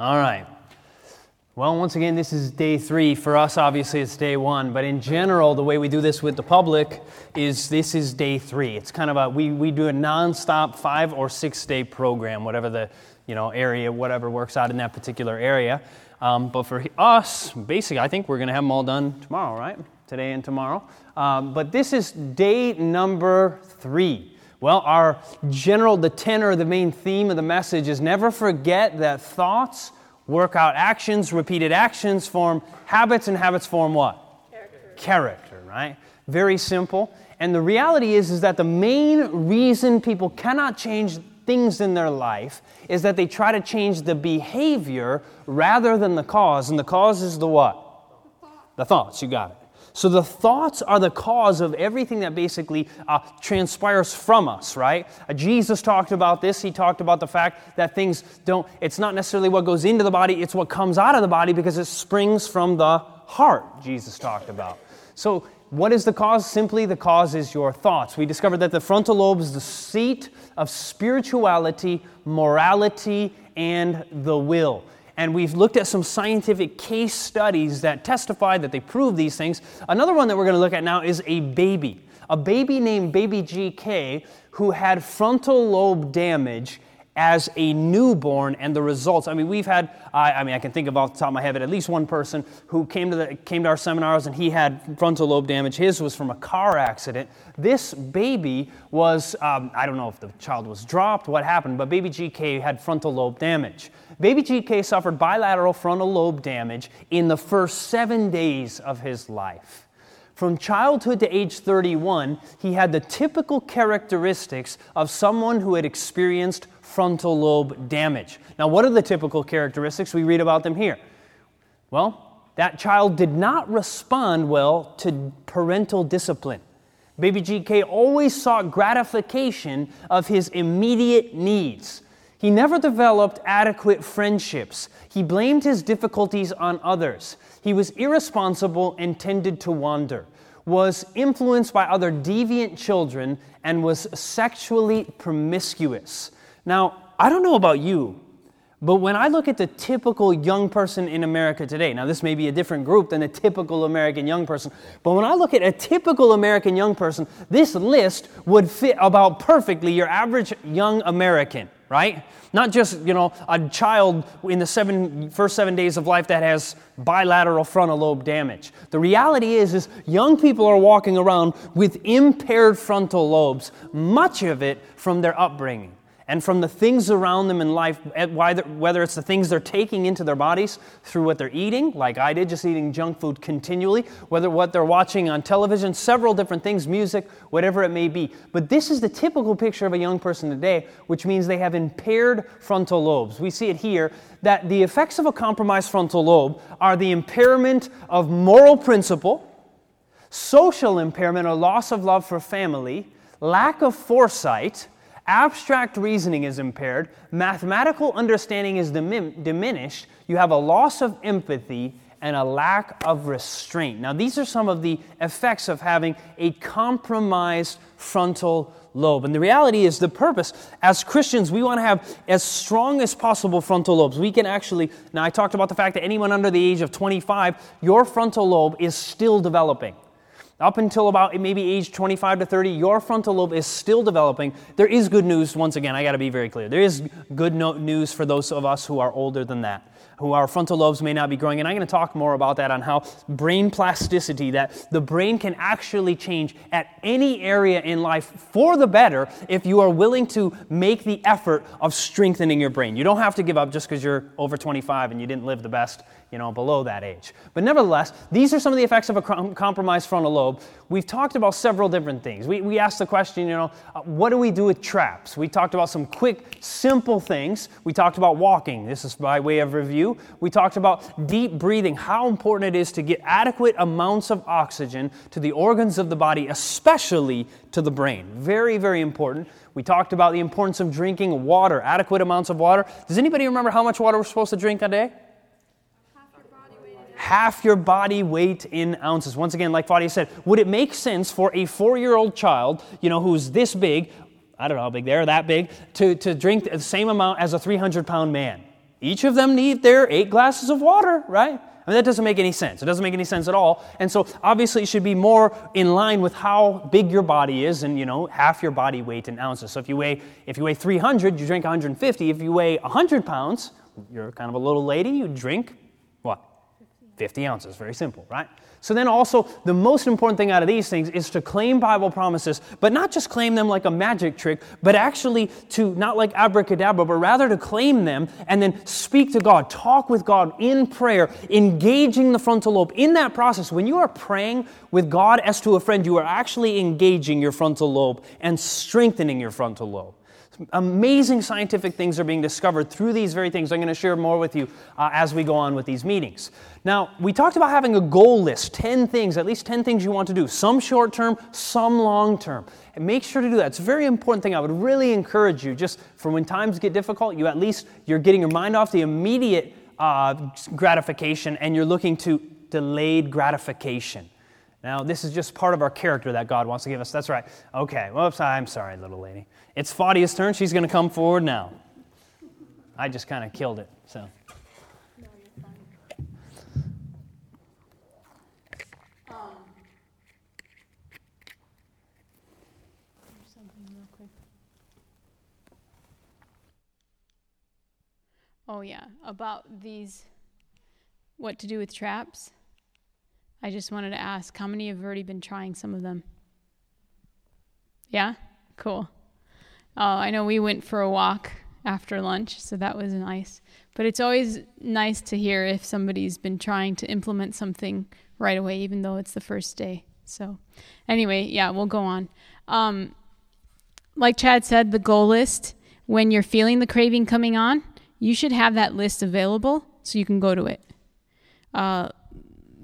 All right. Well, once again, this is day three. For us, obviously, it's day one. But in general, the way we do this with the public is this is day three. It's kind of a, we, we do a nonstop five or six day program, whatever the you know, area, whatever works out in that particular area. Um, but for us, basically, I think we're going to have them all done tomorrow, right? Today and tomorrow. Um, but this is day number three. Well, our general, the tenor, the main theme of the message is never forget that thoughts work out actions, repeated actions form habits, and habits form what? Character. Character, right? Very simple. And the reality is, is that the main reason people cannot change things in their life is that they try to change the behavior rather than the cause. And the cause is the what? The thoughts, you got it. So the thoughts are the cause of everything that basically uh, transpires from us, right? Uh, Jesus talked about this. He talked about the fact that things don't, it's not necessarily what goes into the body, it's what comes out of the body because it springs from the heart, Jesus talked about. So what is the cause? Simply, the cause is your thoughts. We discovered that the frontal lobe is the seat of spirituality, morality, and the will and we've looked at some scientific case studies that testify that they prove these things. Another one that we're going to look at now is a baby. A baby named Baby GK who had frontal lobe damage as a newborn and the results. I mean, we've had, I, I, mean, I can think of off the top of my head, at least one person who came to, the, came to our seminars and he had frontal lobe damage. His was from a car accident. This baby was, um, I don't know if the child was dropped, what happened, but baby GK had frontal lobe damage. Baby GK suffered bilateral frontal lobe damage in the first seven days of his life. From childhood to age 31, he had the typical characteristics of someone who had experienced frontal lobe damage. Now, what are the typical characteristics? We read about them here. Well, that child did not respond well to parental discipline. Baby GK always sought gratification of his immediate needs. He never developed adequate friendships. He blamed his difficulties on others. He was irresponsible and tended to wander, was influenced by other deviant children, and was sexually promiscuous. Now, I don't know about you, but when I look at the typical young person in America today, now this may be a different group than a typical American young person, but when I look at a typical American young person, this list would fit about perfectly your average young American, right? Not just, you know, a child in the seven, first seven days of life that has bilateral frontal lobe damage. The reality is, is young people are walking around with impaired frontal lobes, much of it from their upbringing and from the things around them in life, eh, whether it's the things they're taking into their bodies through what they're eating, like I did, just eating junk food continually, whether what they're watching on television, several different things, music, whatever it may be. But this is the typical picture of a young person today, which means they have impaired frontal lobes. We see it here that the effects of a compromised frontal lobe are the impairment of moral principle, social impairment or loss of love for family, lack of foresight, abstract reasoning is impaired, mathematical understanding is dimin- diminished, you have a loss of empathy and a lack of restraint. Now, these are some of the effects of having a compromised frontal lobe. And the reality is, the purpose, as Christians, we want to have as strong as possible frontal lobes. We can actually, now I talked about the fact that anyone under the age of 25, your frontal lobe is still developing. Up until about maybe age 25 to 30, your frontal lobe is still developing. There is good news, once again, I got to be very clear. There is good no- news for those of us who are older than that, who our frontal lobes may not be growing. And I'm to talk more about that on how brain plasticity, that the brain can actually change at any area in life for the better if you are willing to make the effort of strengthening your brain. You don't have to give up just because you're over 25 and you didn't live the best you know, below that age. But nevertheless, these are some of the effects of a compromised frontal lobe. We've talked about several different things. We, we asked the question, you know, uh, what do we do with traps? We talked about some quick, simple things. We talked about walking. This is by way of review. We talked about deep breathing, how important it is to get adequate amounts of oxygen to the organs of the body, especially to the brain. Very, very important. We talked about the importance of drinking water, adequate amounts of water. Does anybody remember how much water we're supposed to drink a day? Half your body weight in ounces. Once again, like Fadia said, would it make sense for a four year old child, you know, who's this big, I don't know how big they are, that big, to, to drink the same amount as a 300 pound man? Each of them need their eight glasses of water, right? I mean, that doesn't make any sense. It doesn't make any sense at all. And so, obviously, it should be more in line with how big your body is, and you know, half your body weight in ounces. So, if you weigh if you weigh 300, you drink 150. If you weigh 100 pounds, you're kind of a little lady. You drink? 50 ounces. Very simple, right? So then also the most important thing out of these things is to claim Bible promises, but not just claim them like a magic trick, but actually to not like abracadabra, but rather to claim them and then speak to God, talk with God in prayer, engaging the frontal lobe. In that process, when you are praying with God as to a friend, you are actually engaging your frontal lobe and strengthening your frontal lobe. Amazing scientific things are being discovered through these very things. I'm going to share more with you uh, as we go on with these meetings. Now, we talked about having a goal list 10 things, at least 10 things you want to do, some short term, some long term. And make sure to do that. It's a very important thing. I would really encourage you, just for when times get difficult, you at least you're getting your mind off the immediate uh, gratification and you're looking to delayed gratification. Now, this is just part of our character that God wants to give us. That's right. Okay, whoops, I'm sorry, little lady. It's Fadia's turn. She's going to come forward now. I just kind of killed it, so. Oh, yeah, about these, what to do with traps. I just wanted to ask how many have already been trying some of them? Yeah? Cool. Oh, I know we went for a walk after lunch, so that was nice. But it's always nice to hear if somebody's been trying to implement something right away, even though it's the first day. So, anyway, yeah, we'll go on. Um, like Chad said, the goal list, when you're feeling the craving coming on, you should have that list available so you can go to it. Uh,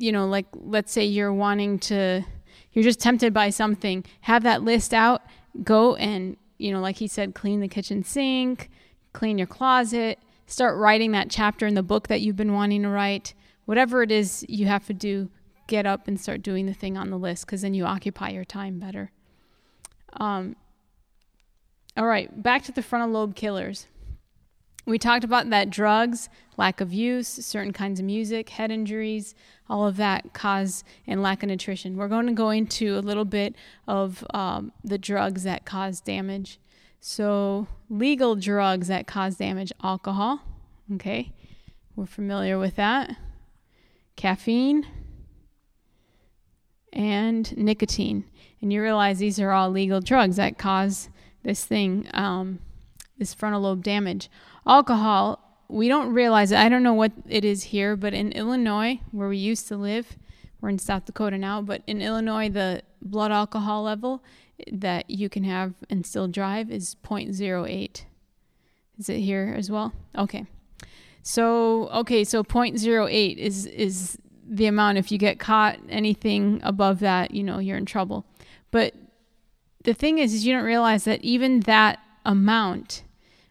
you know, like let's say you're wanting to, you're just tempted by something, have that list out, go and, you know, like he said, clean the kitchen sink, clean your closet, start writing that chapter in the book that you've been wanting to write. Whatever it is you have to do, get up and start doing the thing on the list because then you occupy your time better. Um, all right, back to the frontal lobe killers. We talked about that drugs, lack of use, certain kinds of music, head injuries, all of that cause and lack of nutrition. We're going to go into a little bit of um, the drugs that cause damage. So, legal drugs that cause damage alcohol, okay, we're familiar with that, caffeine, and nicotine. And you realize these are all legal drugs that cause this thing, um, this frontal lobe damage alcohol, we don't realize it. I don't know what it is here, but in Illinois, where we used to live, we're in South Dakota now, but in Illinois, the blood alcohol level that you can have and still drive is 0.08. Is it here as well? Okay. So, okay, so 0.08 is is the amount if you get caught anything above that, you know, you're in trouble. But the thing is is you don't realize that even that amount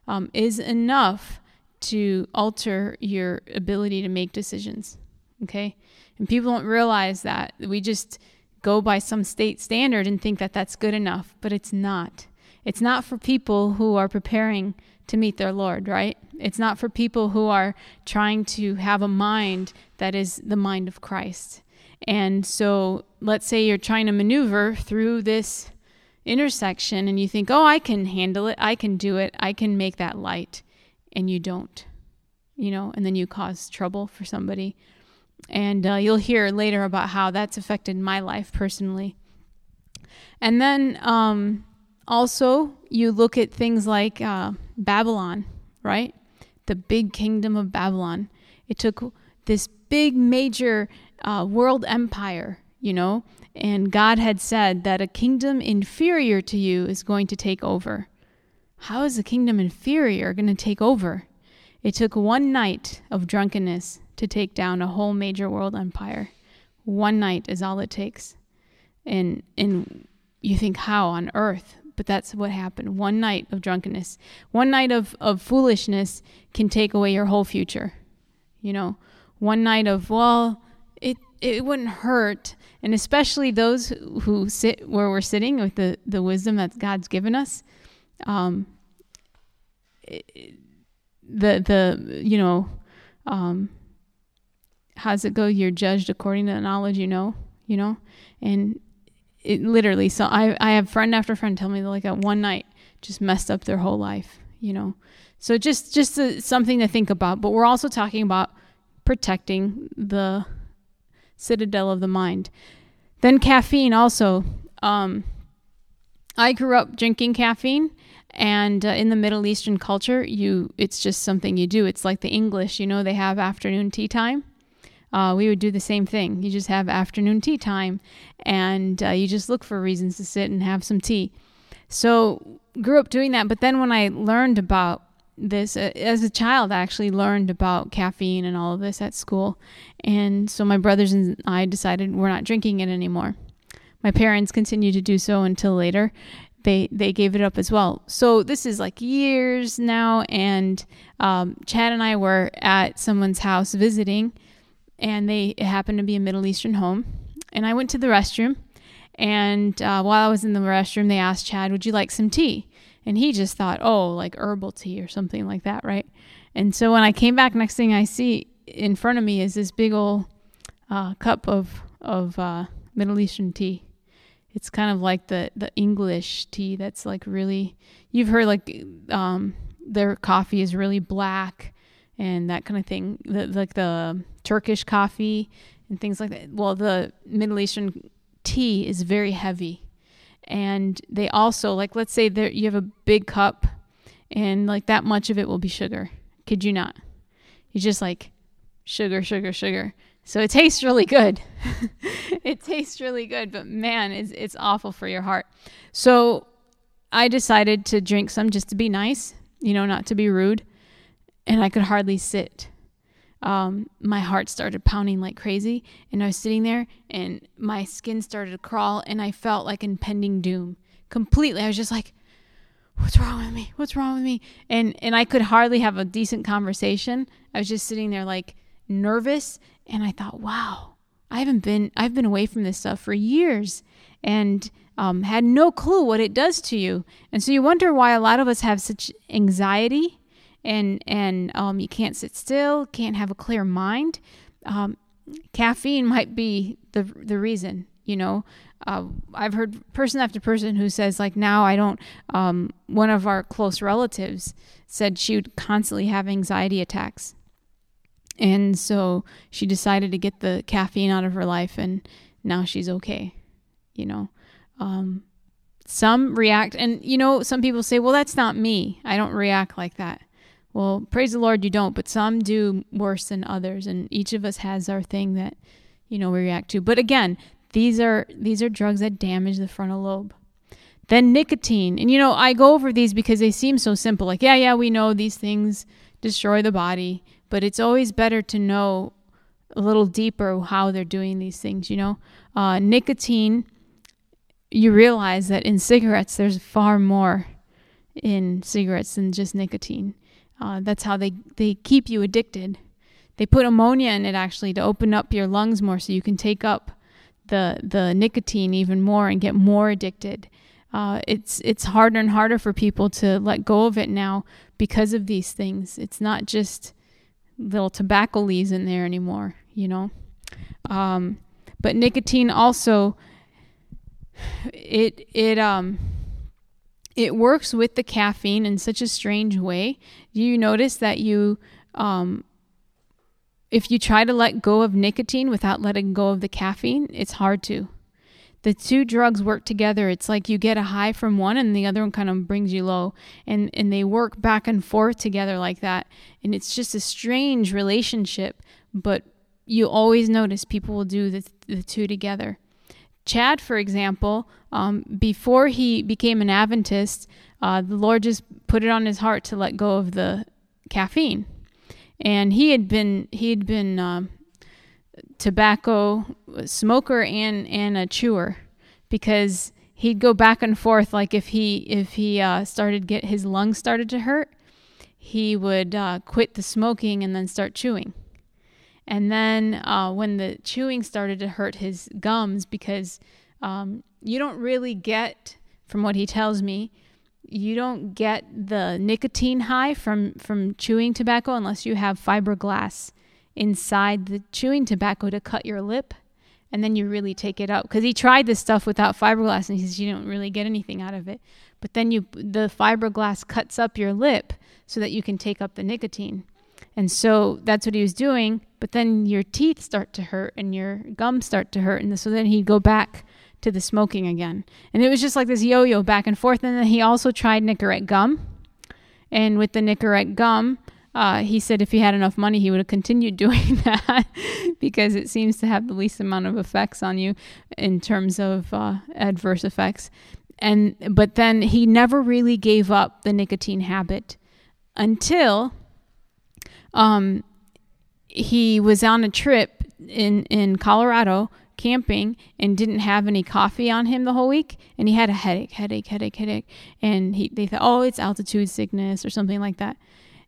um, is enough to alter your ability to make decisions. Okay? And people don't realize that. We just go by some state standard and think that that's good enough, but it's not. It's not for people who are preparing to meet their Lord, right? It's not for people who are trying to have a mind that is the mind of Christ. And so let's say you're trying to maneuver through this intersection and you think, oh, I can handle it, I can do it, I can make that light, and you don't, you know, and then you cause trouble for somebody. And uh, you'll hear later about how that's affected my life personally. And then um, also, you look at things like uh, Babylon, right? The big kingdom of Babylon. It took this big, major uh, world empire, you know, and God had said that a kingdom inferior to you is going to take over. How is a kingdom inferior going to take over? It took one night of drunkenness to take down a whole major world empire. One night is all it takes. And and you think how on earth? But that's what happened. One night of drunkenness. One night of, of foolishness can take away your whole future. You know, one night of, well, it it wouldn't hurt and especially those who sit where we're sitting with the, the wisdom that God's given us, um, the the you know um how's it go? You're judged according to the knowledge you know you know? And it literally so i i have friend after friend tell me like at one night just messed up their whole life you know? So just just a, something to think about. But we're also talking about protecting the citadel of the mind. Then caffeine also. Um i grew up drinking caffeine and uh, in the middle eastern culture you it's just something you do. It's like the english you know they have afternoon tea time. Uh, we would do the same thing. You just have afternoon tea time and uh, you just look for reasons to sit and have some tea. So grew up doing that but then when i learned about this uh, as a child I actually learned about caffeine and all of this at school. And so my brothers and I decided we're not drinking it anymore. My parents continued to do so until later. They they gave it up as well. So this is like years now. And um, chad and i were at someone's house visiting and they it happened to be a middle eastern home. And i went to the restroom. And uh, while i was in the restroom they asked chad would you like some tea and he just thought, oh, like herbal tea or something like that, right? And so when I came back, next thing I see in front of me is this big old uh, cup of of uh, Middle Eastern tea. It's kind of like the the English tea that's like really. You've heard like um, their coffee is really black and that kind of thing. The, like the Turkish coffee and things like that. Well, the Middle Eastern tea is very heavy and they also like let's say there you have a big cup and like that much of it will be sugar. Kid you not. You just like sugar sugar sugar. So it tastes really good. It tastes really good but man it's, it's awful for your heart. So i decided to drink some just to be nice you know not to be rude. And i could hardly sit um, my heart started pounding like crazy. And I was sitting there and my skin started to crawl and I felt like impending doom completely. I was just like, what's wrong with me? What's wrong with me? And, and I could hardly have a decent conversation. I was just sitting there like nervous. And I thought, wow, I haven't been, I've been away from this stuff for years and um, had no clue what it does to you. And so you wonder why a lot of us have such anxiety and and um, you can't sit still, can't have a clear mind. Um, caffeine might be the the reason. You know, uh, I've heard person after person who says like now I don't. Um, one of our close relatives said she would constantly have anxiety attacks, and so she decided to get the caffeine out of her life, and now she's okay. You know. Um, some react and you know some people say well that's not me i don't react like that well, praise the Lord, you don't, but some do worse than others, and each of us has our thing that you know we react to. But again, these are these are drugs that damage the frontal lobe. Then nicotine, and you know I go over these because they seem so simple. Like yeah, yeah, we know these things destroy the body, but it's always better to know a little deeper how they're doing these things. You know, uh, nicotine. You realize that in cigarettes, there's far more in cigarettes than just nicotine. Uh, that's how they, they keep you addicted. They put ammonia in it actually to open up your lungs more so you can take up the the nicotine even more and get more addicted. Uh, it's it's harder and harder for people to let go of it now because of these things. It's not just little tobacco leaves in there anymore, you know. Um, but nicotine also it it um it works with the caffeine in such a strange way. Do you notice that you, um, if you try to let go of nicotine without letting go of the caffeine, it's hard to. The two drugs work together. It's like you get a high from one and the other one kind of brings you low. And, and they work back and forth together like that. And it's just a strange relationship, but you always notice people will do the, the two together. Chad, for example, um, before he became an Adventist, uh, the Lord just put it on his heart to let go of the caffeine, and he had been he had been uh, tobacco smoker and and a chewer because he'd go back and forth. Like if he if he uh, started get his lungs started to hurt, he would uh, quit the smoking and then start chewing. And then uh, when the chewing started to hurt his gums, because um, you don't really get, from what he tells me, you don't get the nicotine high from from chewing tobacco unless you have fiberglass inside the chewing tobacco to cut your lip and then you really take it up because he tried this stuff without fiberglass and he says you don't really get anything out of it. But then you the fiberglass cuts up your lip so that you can take up the nicotine. And so that's what he was doing but then your teeth start to hurt and your gums start to hurt and so then he'd go back to the smoking again and it was just like this yo-yo back and forth and then he also tried nicorette gum and with the nicorette gum uh, he said if he had enough money, he would have continued doing that because it seems to have the least amount of effects on you in terms of uh, adverse effects. And but then he never really gave up the nicotine habit until um, he was on a trip in in Colorado camping and didn't have any coffee on him the whole week and he had a headache headache headache headache and he they thought oh it's altitude sickness or something like that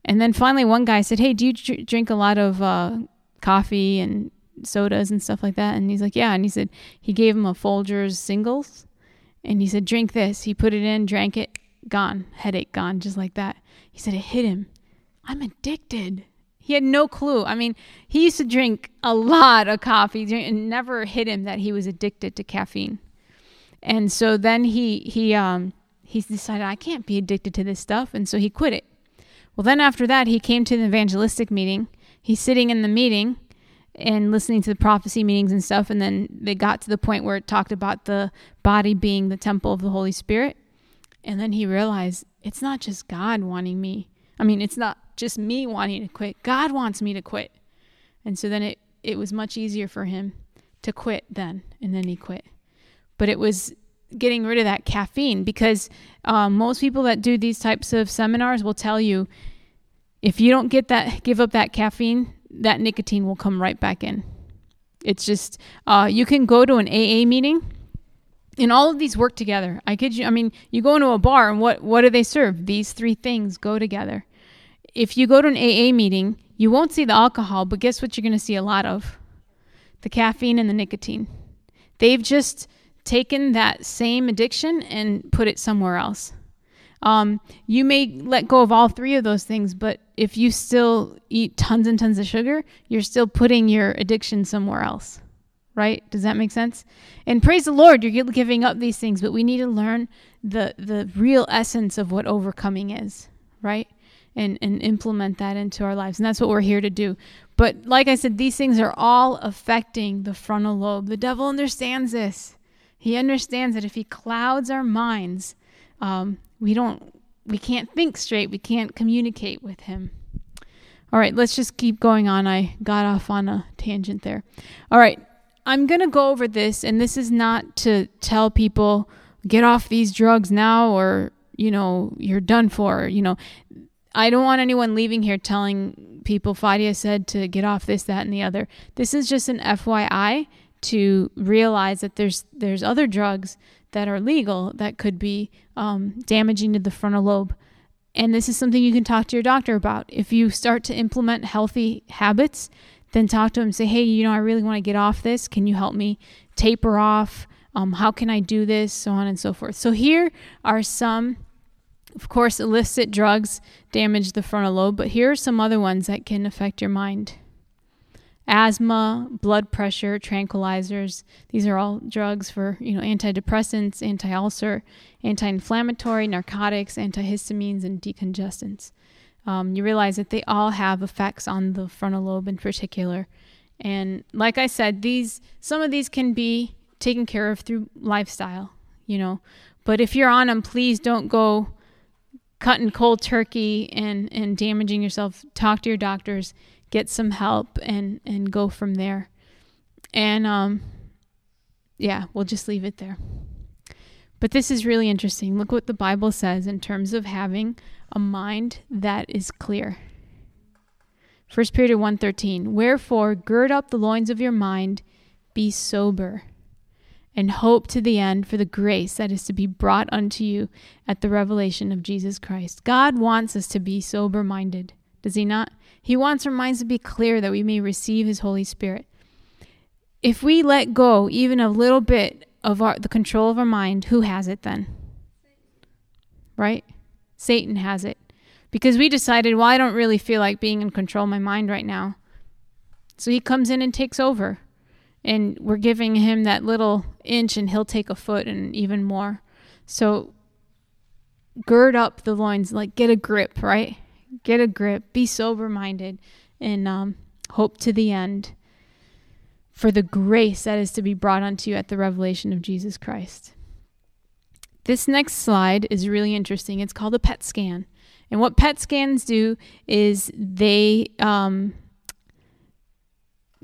and then finally, one guy said, "Hey, do you dr- drink a lot of uh, coffee and sodas and stuff like that?" And he's like, "Yeah." And he said he gave him a Folgers singles, and he said, "Drink this." He put it in, drank it, gone, headache gone, just like that. He said it hit him. I'm addicted. He had no clue. I mean, he used to drink a lot of coffee, and never hit him that he was addicted to caffeine. And so then he he um he decided I can't be addicted to this stuff, and so he quit it. Well, then after that, he came to the evangelistic meeting. He's sitting in the meeting and listening to the prophecy meetings and stuff. And then they got to the point where it talked about the body being the temple of the Holy Spirit. And then he realized it's not just God wanting me. I mean, it's not just me wanting to quit. God wants me to quit. And so then it, it was much easier for him to quit then. And then he quit. But it was getting rid of that caffeine because um, most people that do these types of seminars will tell you if you don't get that give up that caffeine that nicotine will come right back in it's just uh, you can go to an aa meeting and all of these work together i kid you i mean you go into a bar and what what do they serve these three things go together if you go to an aa meeting you won't see the alcohol but guess what you're going to see a lot of the caffeine and the nicotine they've just taken that same addiction and put it somewhere else. Um, you may let go of all three of those things, but if you still eat tons and tons of sugar, you're still putting your addiction somewhere else. Right? Does that make sense? And praise the Lord, you're giving up these things, but we need to learn the the real essence of what overcoming is, right? And and implement that into our lives. And that's what we're here to do. But like I said, these things are all affecting the frontal lobe. The devil understands this. He understands that if he clouds our minds, um, we don't, we can't think straight. We can't communicate with him. All right, let's just keep going on. I got off on a tangent there. All right, I'm going to go over this, and this is not to tell people get off these drugs now or, you know, you're done for. You know, I don't want anyone leaving here telling people Fadia said to get off this, that, and the other. This is just an FYI to realize that there's there's other drugs that are legal that could be um, damaging to the frontal lobe. And this is something you can talk to your doctor about. If you start to implement healthy habits, then talk to him say, hey, you know, I really want to get off this. Can you help me taper off? Um, how can I do this? So on and so forth. So here are some, of course, illicit drugs damage the frontal lobe, but here are some other ones that can affect your mind asthma, blood pressure, tranquilizers. These are all drugs for, you know, antidepressants, anti-ulcer, anti-inflammatory, narcotics, antihistamines, and decongestants. Um, you realize that they all have effects on the frontal lobe in particular. And like I said, these some of these can be taken care of through lifestyle, you know. But if you're on them, please don't go cutting cold turkey and, and damaging yourself. Talk to your doctors get some help and and go from there. And um yeah, we'll just leave it there. But this is really interesting. Look what the Bible says in terms of having a mind that is clear. First Peter 1:13 Wherefore gird up the loins of your mind be sober and hope to the end for the grace that is to be brought unto you at the revelation of Jesus Christ. God wants us to be sober minded. Does he not? He wants our minds to be clear that we may receive His Holy Spirit. If we let go even a little bit of our, the control of our mind, who has it then? right? Satan has it. Because we decided, well, I don't really feel like being in control of my mind right now. So he comes in and takes over. And we're giving him that little inch, and he'll take a foot and even more. So gird up the loins, like get a grip, right? Get a grip. Be sober minded and um, hope to the end for the grace that is to be brought unto you at the revelation of Jesus Christ. This next slide is really interesting. It's called a PET scan. And what PET scans do is they um,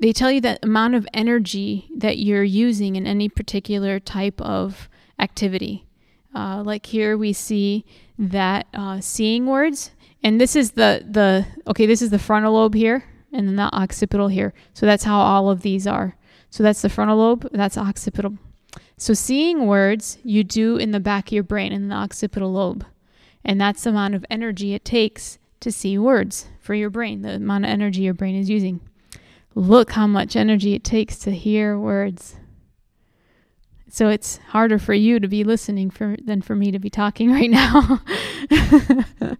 they tell you the amount of energy that you're using in any particular type of activity. Uh, like here we see that uh, seeing words, and this is the the okay. This is the frontal lobe here, and then the occipital here. So that's how all of these are. So that's the frontal lobe. That's occipital. So seeing words you do in the back of your brain in the occipital lobe, and that's the amount of energy it takes to see words for your brain. The amount of energy your brain is using. Look how much energy it takes to hear words. So it's harder for you to be listening for than for me to be talking right now.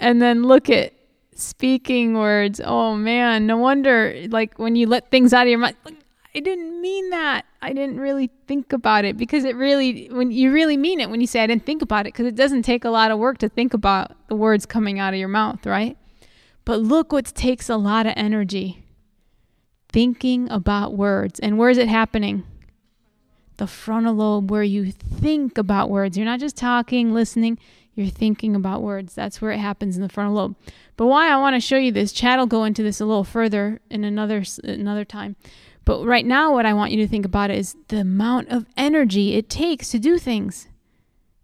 and then look at speaking words. Oh man, no wonder like when you let things out of your mouth, like, I didn't mean that. I didn't really think about it because it really when you really mean it when you say I didn't think about it because it doesn't take a lot of work to think about the words coming out of your mouth, right? But look what takes a lot of energy. Thinking about words. And where is it happening? the frontal lobe where you think about words. You're not just talking, listening, you're thinking about words. That's where it happens in the frontal lobe. But why I want to show you this, Chad will go into this a little further in another another time. But right now what I want you to think about is the amount of energy it takes to do things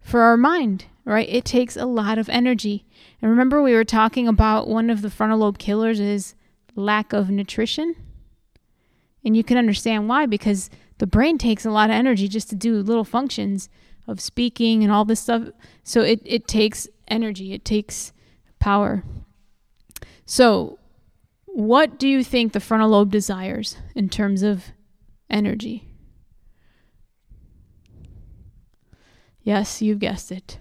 for our mind, right? It takes a lot of energy. And remember we were talking about one of the frontal lobe killers is lack of nutrition. And you can understand why because the brain takes a lot of energy just to do little functions of speaking and all this stuff. So it, it takes energy, it takes power. So, what do you think the frontal lobe desires in terms of energy? Yes, you've guessed it.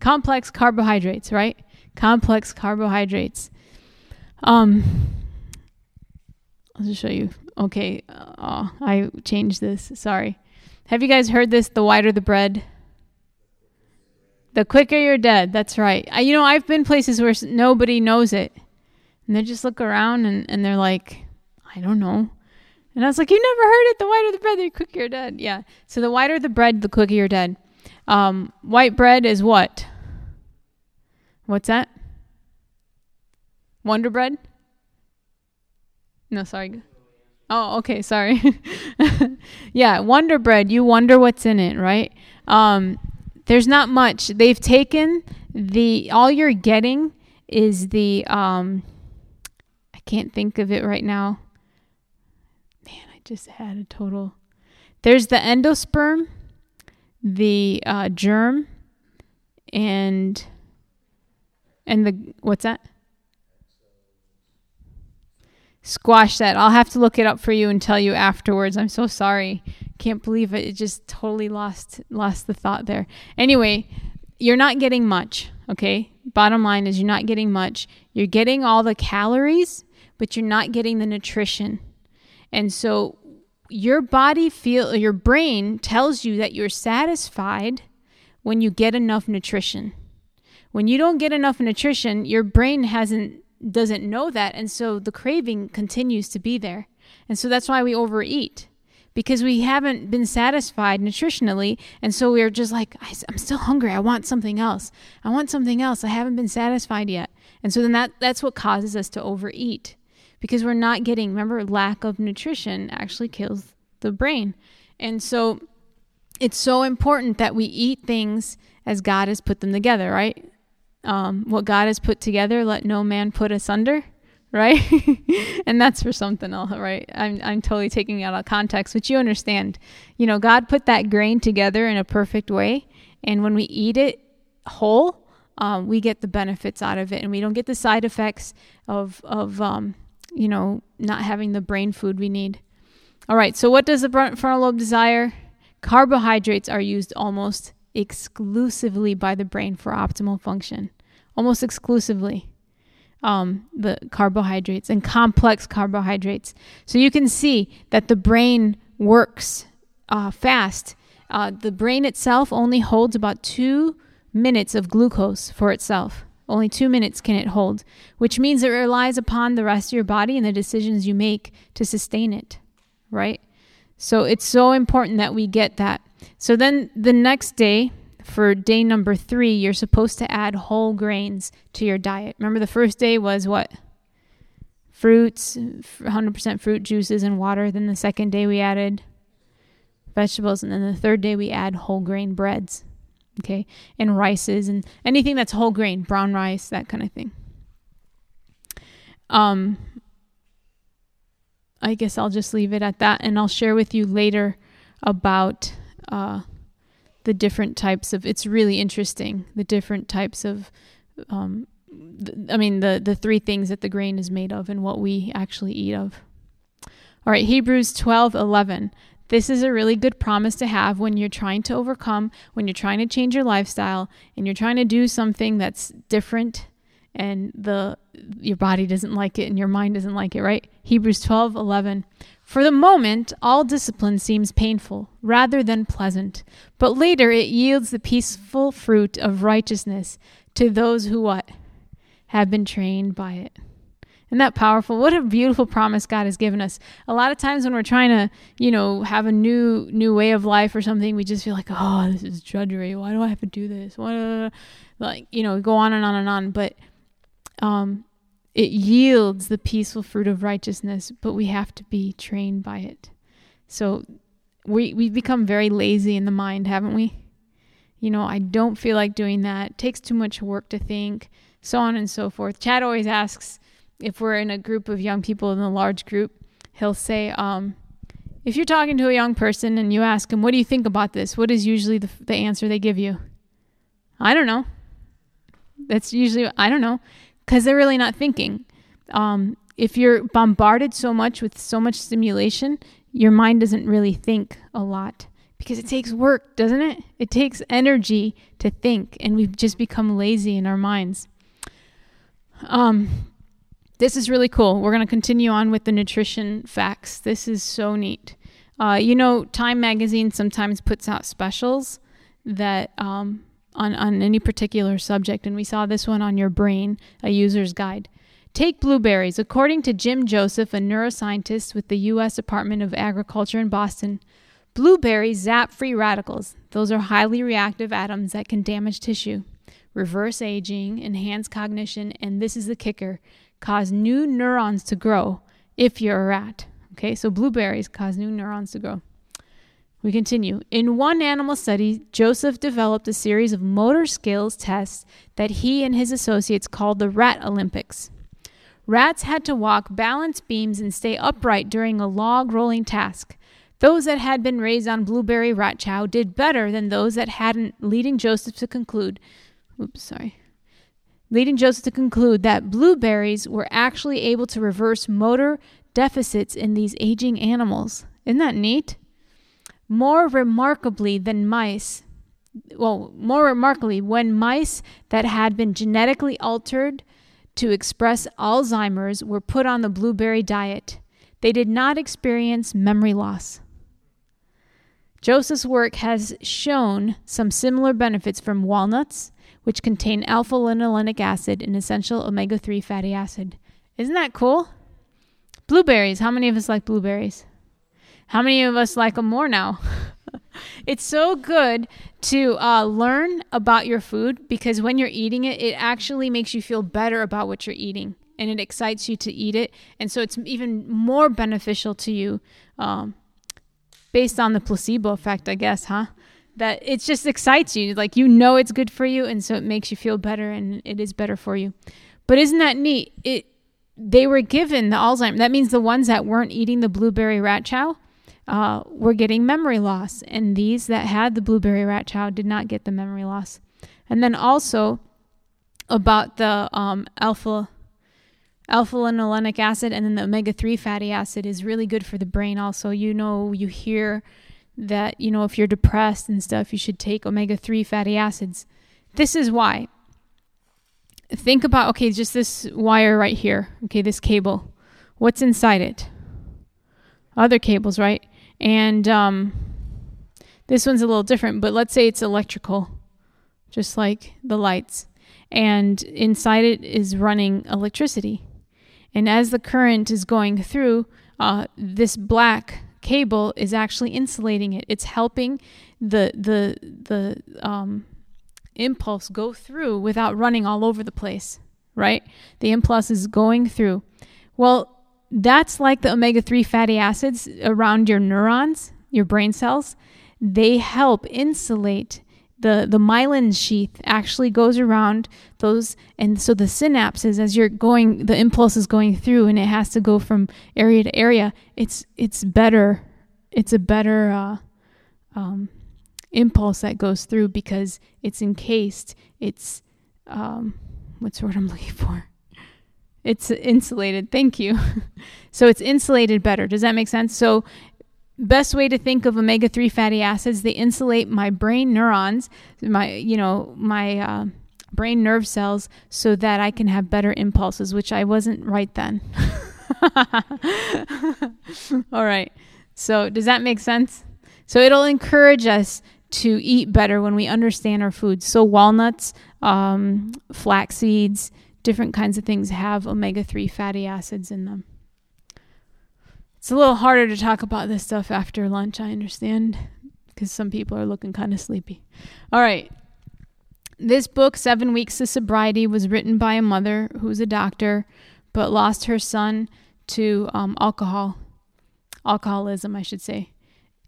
Complex carbohydrates, right? Complex carbohydrates. Um, I'll just show you Okay, oh, I changed this. Sorry. Have you guys heard this? The whiter the bread, the quicker you're dead. That's right. I, you know, I've been places where nobody knows it, and they just look around and, and they're like, I don't know. And I was like, you never heard it. The whiter the bread, the quicker you're dead. Yeah. So the whiter the bread, the quicker you're dead. Um, white bread is what? What's that? Wonder bread? No, sorry. Oh, okay, sorry. yeah, Wonder Bread, you wonder what's in it, right? Um, there's not much. They've taken the all you're getting is the um I can't think of it right now. Man, I just had a total. There's the endosperm, the uh, germ, and and the what's that? Squash that. I'll have to look it up for you and tell you afterwards. I'm so sorry. Can't believe it. It just totally lost lost the thought there. Anyway, you're not getting much, okay? Bottom line is you're not getting much. You're getting all the calories, but you're not getting the nutrition. And so your body feel your brain tells you that you're satisfied when you get enough nutrition. When you don't get enough nutrition, your brain hasn't doesn't know that. And so the craving continues to be there. And so that's why we overeat because we haven't been satisfied nutritionally. And so we're just like, I'm still hungry. I want something else. I want something else. I haven't been satisfied yet. And so then that, that's what causes us to overeat because we're not getting, remember, lack of nutrition actually kills the brain. And so it's so important that we eat things as God has put them together, right? Um, what God has put together, let no man put asunder, right? and that's for something else, right? I'm I'm totally taking out of context, but you understand. You know, God put that grain together in a perfect way, and when we eat it whole, um, we get the benefits out of it, and we don't get the side effects of of um, you know not having the brain food we need. All right, so what does the frontal lobe desire? Carbohydrates are used almost exclusively by the brain for optimal function, almost exclusively. Um, the carbohydrates and complex carbohydrates. So you can see that the brain works uh, fast. Uh, the brain itself only holds about two minutes of glucose for itself. Only two minutes can it hold, which means it relies upon the rest of your body and the decisions you make to sustain it, right? So it's so important that we get that. So then the next day, for day number three, you're supposed to add whole grains to your diet. Remember, the first day was what? Fruits, 100% fruit juices and water. Then the second day, we added vegetables. And then the third day, we add whole grain breads okay, and rices and anything that's whole grain, brown rice, that kind of thing. Um, I guess I'll just leave it at that, and I'll share with you later about uh, the different types of. It's really interesting the different types of. Um, th- I mean the the three things that the grain is made of and what we actually eat of. All right, Hebrews twelve eleven. This is a really good promise to have when you're trying to overcome, when you're trying to change your lifestyle and you're trying to do something that's different and the your body doesn't like it and your mind doesn't like it, right? Hebrews 12:11. For the moment, all discipline seems painful rather than pleasant, but later it yields the peaceful fruit of righteousness to those who what? have been trained by it. Isn't that powerful? What a beautiful promise God has given us. A lot of times when we're trying to, you know, have a new new way of life or something, we just feel like, oh, this is drudgery. Why do I have to do this? Why, like, you know, go on and on and on. But um, it yields the peaceful fruit of righteousness, but we have to be trained by it. So we we've become very lazy in the mind, haven't we? You know, I don't feel like doing that. It takes too much work to think, so on and so forth. Chad always asks if we're in a group of young people in a large group, he'll say, um, if you're talking to a young person and you ask them, what do you think about this? What is usually the, the answer they give you? I don't know. That's usually, I don't know, because they're really not thinking. Um, if you're bombarded so much with so much stimulation, your mind doesn't really think a lot because it takes work, doesn't it? It takes energy to think, and we've just become lazy in our minds. Um, this is really cool. We're going to continue on with the nutrition facts. This is so neat. Uh, you know, Time Magazine sometimes puts out specials that um, on on any particular subject, and we saw this one on your brain, a user's guide. Take blueberries. According to Jim Joseph, a neuroscientist with the U.S. Department of Agriculture in Boston, blueberries zap free radicals. Those are highly reactive atoms that can damage tissue, reverse aging, enhance cognition, and this is the kicker cause new neurons to grow if you're a rat. Okay, so blueberries cause new neurons to grow. We continue. In one animal study, Joseph developed a series of motor skills tests that he and his associates called the Rat Olympics. Rats had to walk balance beams and stay upright during a log rolling task. Those that had been raised on blueberry rat chow did better than those that hadn't, leading Joseph to conclude. Oops, sorry leading Joseph to conclude that blueberries were actually able to reverse motor deficits in these aging animals. Isn't that neat? More remarkably than mice, well, more remarkably, when mice that had been genetically altered to express Alzheimer's were put on the blueberry diet, they did not experience memory loss. Joseph's work has shown some similar benefits from walnuts, which contain alpha linolenic acid, an essential omega 3 fatty acid. Isn't that cool? Blueberries. How many of us like blueberries? How many of us like them more now? it's so good to uh, learn about your food because when you're eating it, it actually makes you feel better about what you're eating and it excites you to eat it. And so it's even more beneficial to you um, based on the placebo effect, I guess, huh? that it just excites you. Like you know it's good for you, and so it makes you feel better, and it is better for you. But isn't that neat? It they were given the Alzheimer. That means the ones that weren't eating the blueberry rat chow uh, were getting memory loss, and these that had the blueberry rat chow did not get the memory loss. And then also about the um, alpha alpha linolenic acid and then the omega 3 fatty acid is really good for the brain also you know you hear that, you know, if you're depressed and stuff, you should take omega 3 fatty acids. This is why. Think about, okay, just this wire right here, okay, this cable. What's inside it? Other cables, right? And um, this one's a little different, but let's say it's electrical, just like the lights. And inside it is running electricity. And as the current is going through, uh, this black cable is actually insulating it. It's helping the the the um, impulse go through without running all over the place. Right? The impulse is going through. Well, that's like the omega three fatty acids around your neurons, your brain cells. They help insulate the the myelin sheath actually goes around those and so the synapses as you're going the impulse is going through and it has to go from area to area it's it's better it's a better uh, um, impulse that goes through because it's encased it's um, what's the word i'm looking for it's insulated. Thank you. So it's insulated better. Does that make sense? So best way to think of omega-3 fatty acids they insulate my brain neurons my you know my uh, brain nerve cells so that i can have better impulses which i wasn't right then. All right. So does that make sense? So it'll encourage us to eat better when we understand our foods so walnuts um, flax seeds different kinds of things have omega-3 fatty acids in them it's a little harder to talk about this stuff after lunch, I understand, because some people are looking kind of sleepy. All right. This book, Seven Weeks of Sobriety, was written by a mother who's a doctor, but lost her son to um, alcohol, alcoholism, I should say.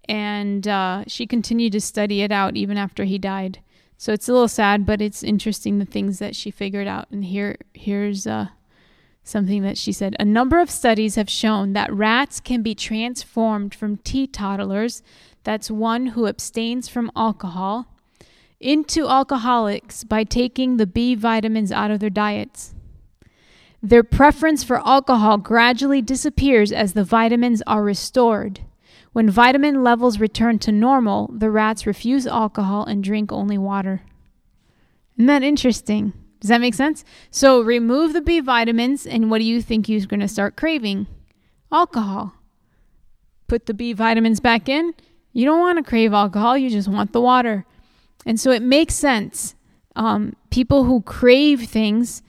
And uh, she continued to study it out even after he died. So it's a little sad, but it's interesting the things that she figured out. And here, here's uh, something that she said. A number of studies have shown that rats can be transformed from teetotalers, that's one who abstains from alcohol, into alcoholics by taking the B vitamins out of their diets. Their preference for alcohol gradually disappears as the vitamins are restored. When vitamin levels return to normal, the rats refuse alcohol and drink only water. Isn't that interesting? Does that make sense? So remove the B vitamins, and what do you think you're going to start craving? Alcohol. Put the B vitamins back in. You don't want to crave alcohol, you just want the water. And so it makes sense. Um, people who crave things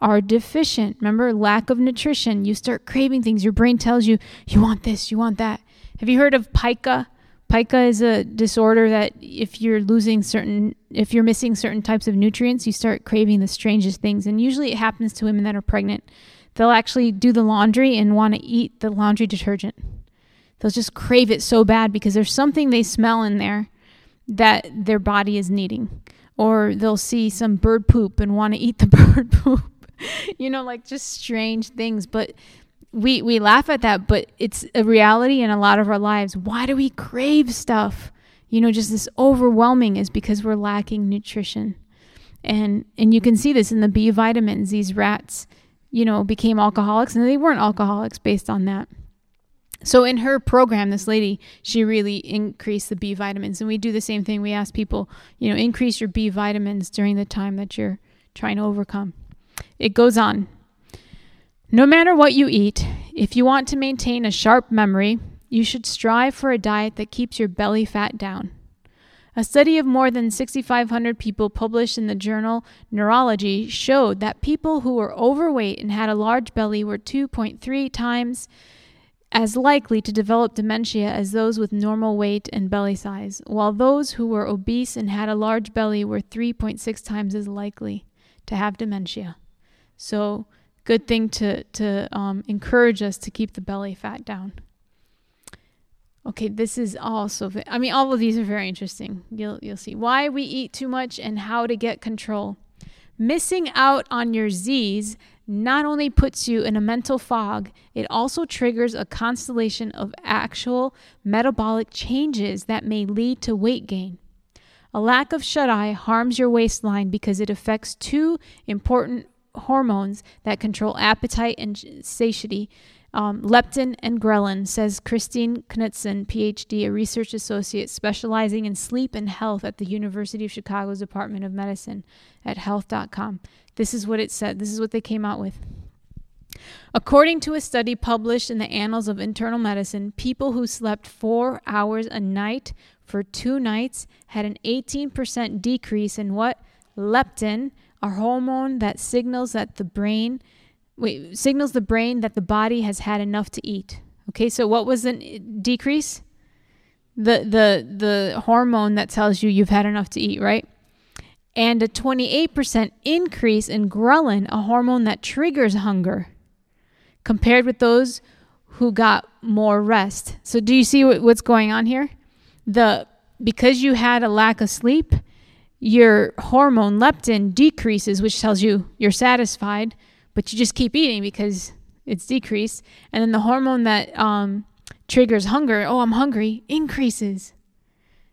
are deficient. Remember, lack of nutrition. You start craving things. Your brain tells you, you want this, you want that. Have you heard of pica? Pica is a disorder that if you're losing certain, if you're missing certain types of nutrients, you start craving the strangest things. And usually it happens to women that are pregnant. They'll actually do the laundry and want to eat the laundry detergent. They'll just crave it so bad because there's something they smell in there that their body is needing. Or they'll see some bird poop and want to eat the bird poop. you know, like just strange things. But we we laugh at that, but it's a reality in a lot of our lives. Why do we crave stuff? You know, just this overwhelming is because we're lacking nutrition. And and you can see this in the B vitamins. These rats, you know, became alcoholics and they weren't alcoholics based on that. So in her program, this lady, she really increased the B vitamins. And we do the same thing. We ask people, you know, increase your B vitamins during the time that you're trying to overcome. It goes on. No matter what you eat, if you want to maintain a sharp memory, you should strive for a diet that keeps your belly fat down. A study of more than 6,500 people published in the journal Neurology showed that people who were overweight and had a large belly were 2.3 times as likely to develop dementia as those with normal weight and belly size, while those who were obese and had a large belly were 3.6 times as likely to have dementia. So, good thing to to um, encourage us to keep the belly fat down. Okay, this is also. I mean, all of these are very interesting. You'll you'll see why we eat too much and how to get control. Missing out on your Z's not only puts you in a mental fog, it also triggers a constellation of actual metabolic changes that may lead to weight gain. A lack of shut eye harms your waistline because it affects two important hormones that control appetite and satiety Um, leptin and ghrelin, says Christine Knutson, PhD, a research associate specializing in sleep and health at the University of Chicago's Department of Medicine at health.com. This is what it said. This is what they came out with. According to a study published in the Annals of Internal Medicine, people who slept four hours a night for two nights had an 18% decrease in what? Leptin, a hormone that signals that the brain wait, signals the brain that the body has had enough to eat. Okay, so what was the decrease? The the the hormone that tells you you've had enough to eat, right? And a 28% increase in ghrelin, a hormone that triggers hunger, compared with those who got more rest. So do you see what, what's going on here? The because you had a lack of sleep, your hormone leptin decreases, which tells you you're satisfied, but you just keep eating because it's decreased. And then the hormone that um, triggers hunger, oh, I'm hungry, increases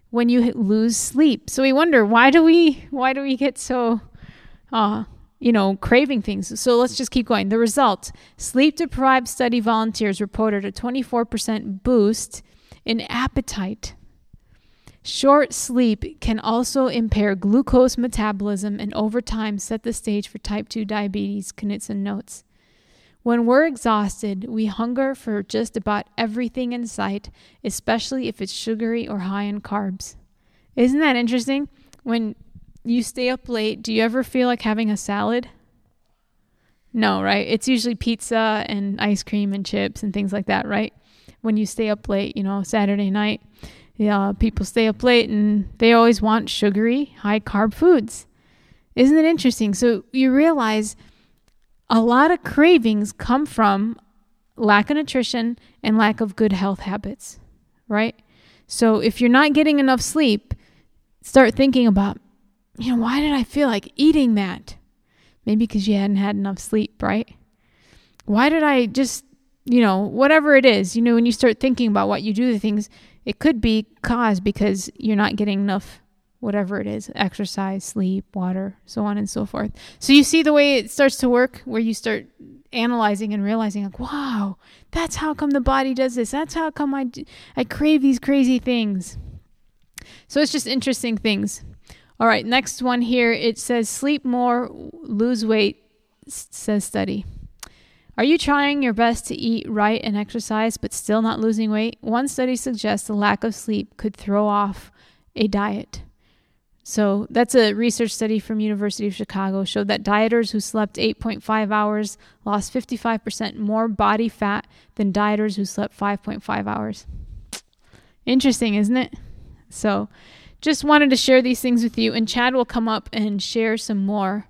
when you lose sleep. So we wonder why do we why do we get so uh, you know, craving things. So let's just keep going. The result sleep deprived study volunteers reported a 24% boost in appetite Short sleep can also impair glucose metabolism and over time set the stage for type 2 diabetes, Knutson notes. When we're exhausted, we hunger for just about everything in sight, especially if it's sugary or high in carbs. Isn't that interesting? When you stay up late, do you ever feel like having a salad? No, right? It's usually pizza and ice cream and chips and things like that, right? When you stay up late, you know, Saturday night yeah, people stay up late and they always want sugary, high carb foods. Isn't it interesting? So you realize a lot of cravings come from lack of nutrition and lack of good health habits, right? So if you're not getting enough sleep, start thinking about, you know, why did I feel like eating that? Maybe because you hadn't had enough sleep, right? Why did I just, you know, whatever it is, you know, when you start thinking about what you do the things, it could be caused because you're not getting enough whatever it is exercise, sleep, water, so on and so forth. So you see the way it starts to work where you start analyzing and realizing like wow that's how come the body does this. That's how come i i crave these crazy things. So it's just interesting things. All right next one here. It says sleep more lose weight says study are you trying your best to eat right and exercise but still not losing weight? One study suggests a lack of sleep could throw off a diet. So that's a research study from University of Chicago showed that dieters who slept 8.5 hours lost 55% more body fat than dieters who slept 5.5 hours. Interesting, isn't it? So just wanted to share these things with you and Chad will come up and share some more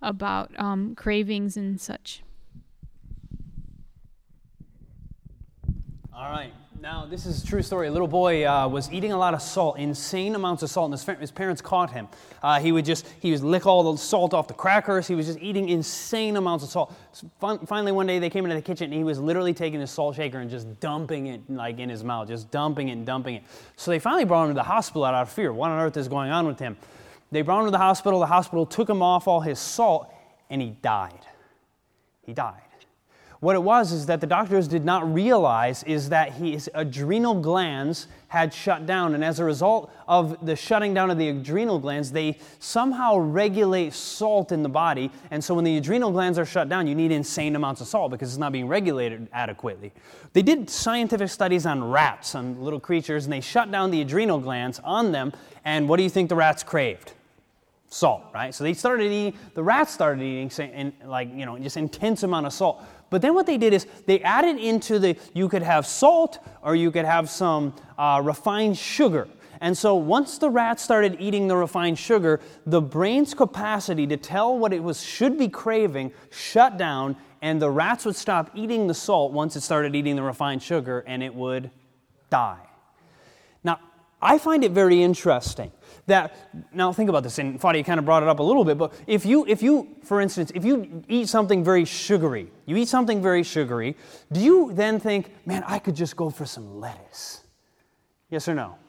about um, cravings and such. All right. Now, this is a true story. A little boy uh, was eating a lot of salt, insane amounts of salt, and his, his parents caught him. Uh, he would just, he would lick all the salt off the crackers. He was just eating insane amounts of salt. So fun, finally, one day they came into the kitchen, and he was literally taking his salt shaker and just dumping it like in his mouth, just dumping it and dumping it. So they finally brought him to the hospital out of fear. What on earth is going on with him? They brought him to the hospital. The hospital took him off all his salt, and he died. He died. What it was is that the doctors did not realize is that his adrenal glands had shut down. And as a result of the shutting down of the adrenal glands, they somehow regulate salt in the body. And so when the adrenal glands are shut down, you need insane amounts of salt because it's not being regulated adequately. They did scientific studies on rats, on little creatures, and they shut down the adrenal glands on them. And what do you think the rats craved? Salt, right? So they started eating, the rats started eating, like, you know, just intense amount of salt. But then what they did is they added into the, you could have salt or you could have some uh, refined sugar. And so once the rats started eating the refined sugar, the brain's capacity to tell what it was should be craving shut down, and the rats would stop eating the salt once it started eating the refined sugar, and it would die. Now, I find it very interesting that now think about this and Fadi kind of brought it up a little bit but if you if you for instance if you eat something very sugary you eat something very sugary do you then think man i could just go for some lettuce? Yes or no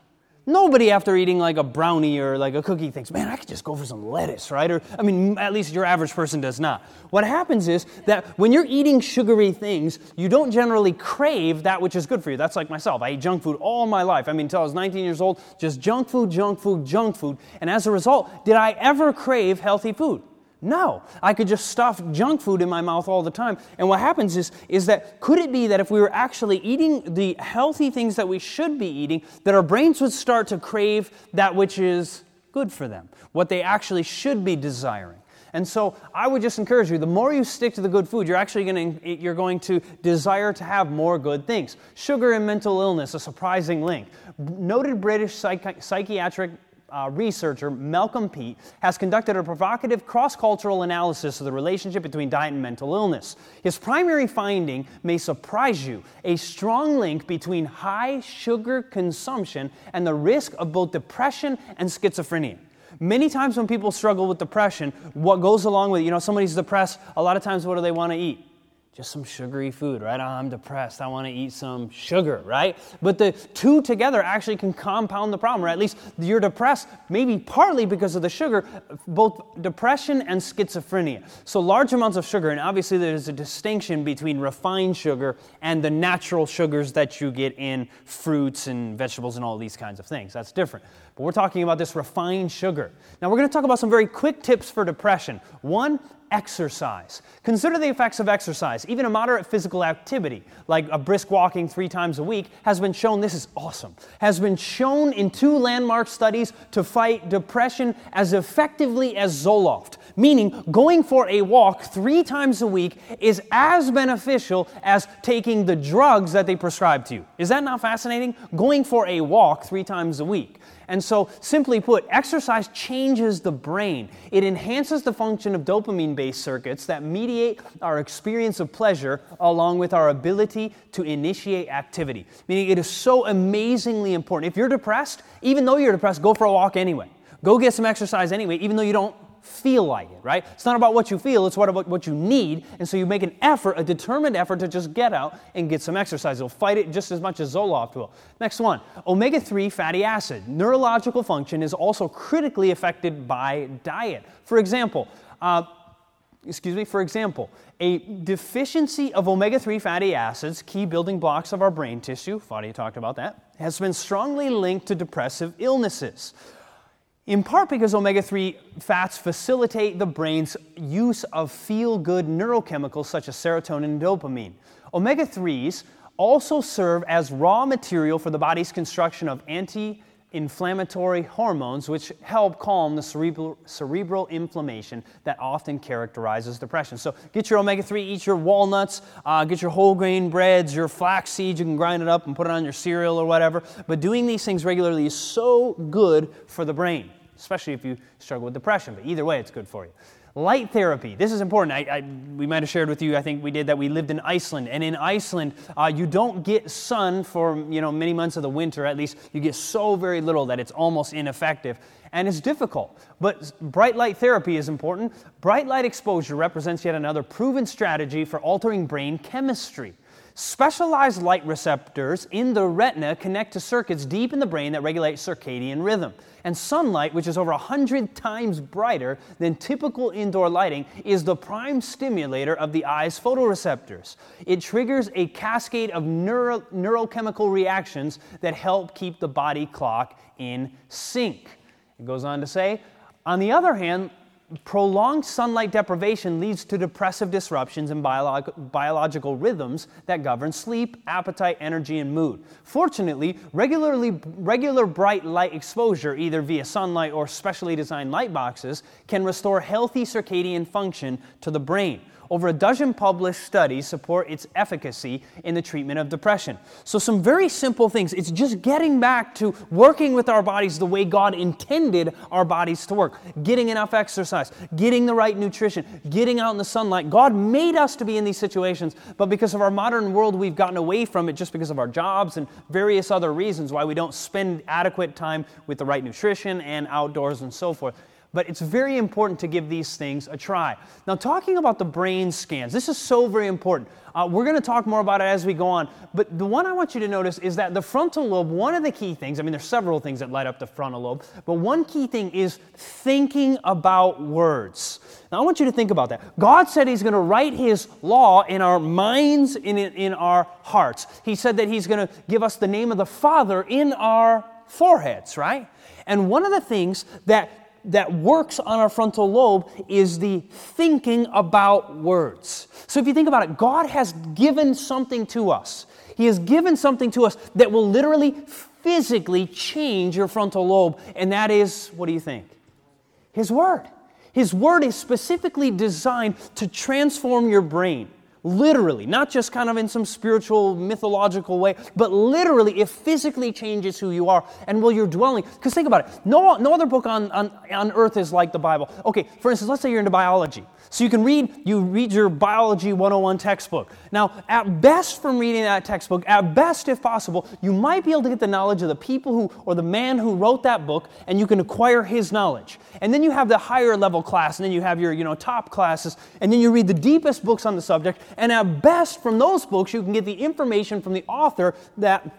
Nobody after eating like a brownie or like a cookie thinks, man, I could just go for some lettuce, right? Or, I mean, at least your average person does not. What happens is that when you're eating sugary things, you don't generally crave that which is good for you. That's like myself. I ate junk food all my life. I mean, until I was 19 years old, just junk food, junk food, junk food. And as a result, did I ever crave healthy food? No, I could just stuff junk food in my mouth all the time. And what happens is, is that could it be that if we were actually eating the healthy things that we should be eating, that our brains would start to crave that which is good for them, what they actually should be desiring? And so I would just encourage you, the more you stick to the good food, you're actually going to, you're going to desire to have more good things. Sugar and mental illness, a surprising link. Noted British psychi- psychiatric uh, researcher Malcolm Peet has conducted a provocative cross cultural analysis of the relationship between diet and mental illness. His primary finding may surprise you a strong link between high sugar consumption and the risk of both depression and schizophrenia. Many times when people struggle with depression, what goes along with, it? you know, somebody's depressed, a lot of times what do they want to eat? Just some sugary food, right? Oh, I'm depressed. I want to eat some sugar, right? But the two together actually can compound the problem, or at least you're depressed, maybe partly because of the sugar, both depression and schizophrenia. So, large amounts of sugar, and obviously there's a distinction between refined sugar and the natural sugars that you get in fruits and vegetables and all these kinds of things. That's different. But we're talking about this refined sugar. Now, we're going to talk about some very quick tips for depression. One, exercise. Consider the effects of exercise. Even a moderate physical activity, like a brisk walking three times a week, has been shown, this is awesome, has been shown in two landmark studies to fight depression as effectively as Zoloft. Meaning, going for a walk three times a week is as beneficial as taking the drugs that they prescribe to you. Is that not fascinating? Going for a walk three times a week. And so, simply put, exercise changes the brain. It enhances the function of dopamine based circuits that mediate our experience of pleasure along with our ability to initiate activity. Meaning, it is so amazingly important. If you're depressed, even though you're depressed, go for a walk anyway. Go get some exercise anyway, even though you don't feel like it, right? It's not about what you feel, it's about what you need. And so you make an effort, a determined effort to just get out and get some exercise. It'll fight it just as much as Zoloft will. Next one omega 3 fatty acid. Neurological function is also critically affected by diet. For example, uh, excuse me, for example, a deficiency of omega 3 fatty acids, key building blocks of our brain tissue, Fadi talked about that, has been strongly linked to depressive illnesses in part because omega 3 fats facilitate the brain's use of feel good neurochemicals such as serotonin and dopamine. Omega 3s also serve as raw material for the body's construction of anti inflammatory hormones, which help calm the cerebral, cerebral inflammation that often characterizes depression. So, get your omega 3, eat your walnuts, uh, get your whole grain breads, your flax seeds, you can grind it up and put it on your cereal or whatever. But doing these things regularly is so good for the brain, especially if you struggle with depression. But either way, it's good for you. Light therapy. This is important. I, I, we might have shared with you. I think we did that. We lived in Iceland, and in Iceland, uh, you don't get sun for you know many months of the winter. At least you get so very little that it's almost ineffective, and it's difficult. But bright light therapy is important. Bright light exposure represents yet another proven strategy for altering brain chemistry. Specialized light receptors in the retina connect to circuits deep in the brain that regulate circadian rhythm. And sunlight, which is over 100 times brighter than typical indoor lighting, is the prime stimulator of the eye's photoreceptors. It triggers a cascade of neuro- neurochemical reactions that help keep the body clock in sync. It goes on to say, on the other hand, prolonged sunlight deprivation leads to depressive disruptions in biolog- biological rhythms that govern sleep, appetite, energy, and mood. Fortunately, regularly, regular bright light exposure, either via sunlight or specially designed light boxes, can restore healthy circadian function to the brain. Over a dozen published studies support its efficacy in the treatment of depression. So, some very simple things. It's just getting back to working with our bodies the way God intended our bodies to work. Getting enough exercise, getting the right nutrition, getting out in the sunlight. God made us to be in these situations, but because of our modern world, we've gotten away from it just because of our jobs and various other reasons why we don't spend adequate time with the right nutrition and outdoors and so forth. But it's very important to give these things a try. Now, talking about the brain scans, this is so very important. Uh, we're going to talk more about it as we go on. But the one I want you to notice is that the frontal lobe, one of the key things, I mean, there's several things that light up the frontal lobe, but one key thing is thinking about words. Now, I want you to think about that. God said He's going to write His law in our minds in, in our hearts. He said that He's going to give us the name of the Father in our foreheads, right? And one of the things that that works on our frontal lobe is the thinking about words. So if you think about it, God has given something to us. He has given something to us that will literally physically change your frontal lobe, and that is what do you think? His Word. His Word is specifically designed to transform your brain. Literally, not just kind of in some spiritual, mythological way, but literally, it physically changes who you are and where you're dwelling. Because think about it no, no other book on, on, on earth is like the Bible. Okay, for instance, let's say you're into biology. So you can read, you read your biology 101 textbook. Now, at best from reading that textbook, at best if possible, you might be able to get the knowledge of the people who, or the man who wrote that book, and you can acquire his knowledge. And then you have the higher level class, and then you have your, you know, top classes, and then you read the deepest books on the subject, and at best from those books, you can get the information from the author that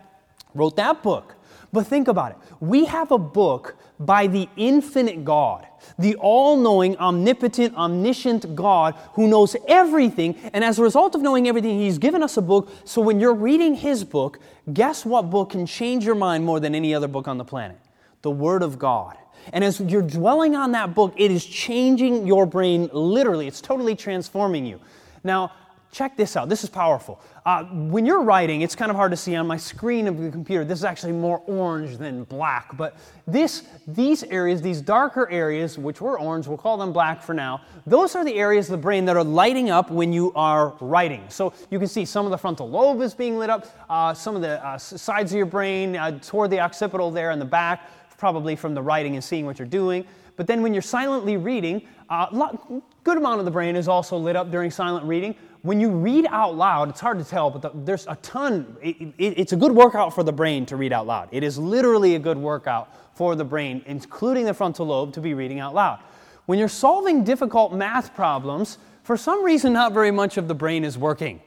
wrote that book. But think about it. We have a book by the infinite God, the all knowing, omnipotent, omniscient God who knows everything. And as a result of knowing everything, He's given us a book. So when you're reading His book, guess what book can change your mind more than any other book on the planet? The Word of God. And as you're dwelling on that book, it is changing your brain literally. It's totally transforming you. Now, check this out. This is powerful. Uh, when you're writing, it's kind of hard to see on my screen of the computer. This is actually more orange than black. But this, these areas, these darker areas, which were orange, we'll call them black for now, those are the areas of the brain that are lighting up when you are writing. So you can see some of the frontal lobe is being lit up, uh, some of the uh, sides of your brain uh, toward the occipital there in the back, probably from the writing and seeing what you're doing. But then when you're silently reading, a uh, good amount of the brain is also lit up during silent reading when you read out loud, it's hard to tell, but the, there's a ton. It, it, it's a good workout for the brain to read out loud. It is literally a good workout for the brain, including the frontal lobe, to be reading out loud. When you're solving difficult math problems, for some reason, not very much of the brain is working.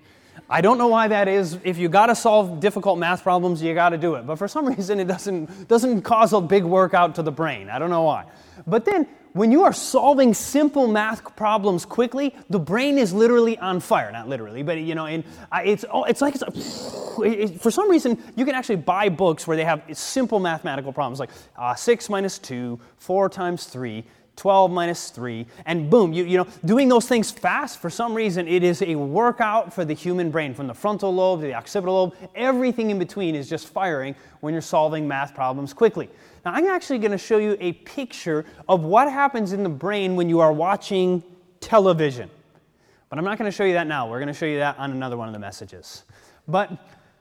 I don't know why that is. If you got to solve difficult math problems, you got to do it. But for some reason, it doesn't, doesn't cause a big workout to the brain. I don't know why. But then when you are solving simple math problems quickly, the brain is literally on fire. Not literally, but you know, and it's it's like it's a, for some reason you can actually buy books where they have simple mathematical problems like uh, six minus two, four times three. 12 minus 3, and boom, you, you know, doing those things fast, for some reason, it is a workout for the human brain, from the frontal lobe to the occipital lobe. Everything in between is just firing when you're solving math problems quickly. Now, I'm actually going to show you a picture of what happens in the brain when you are watching television. But I'm not going to show you that now. We're going to show you that on another one of the messages. But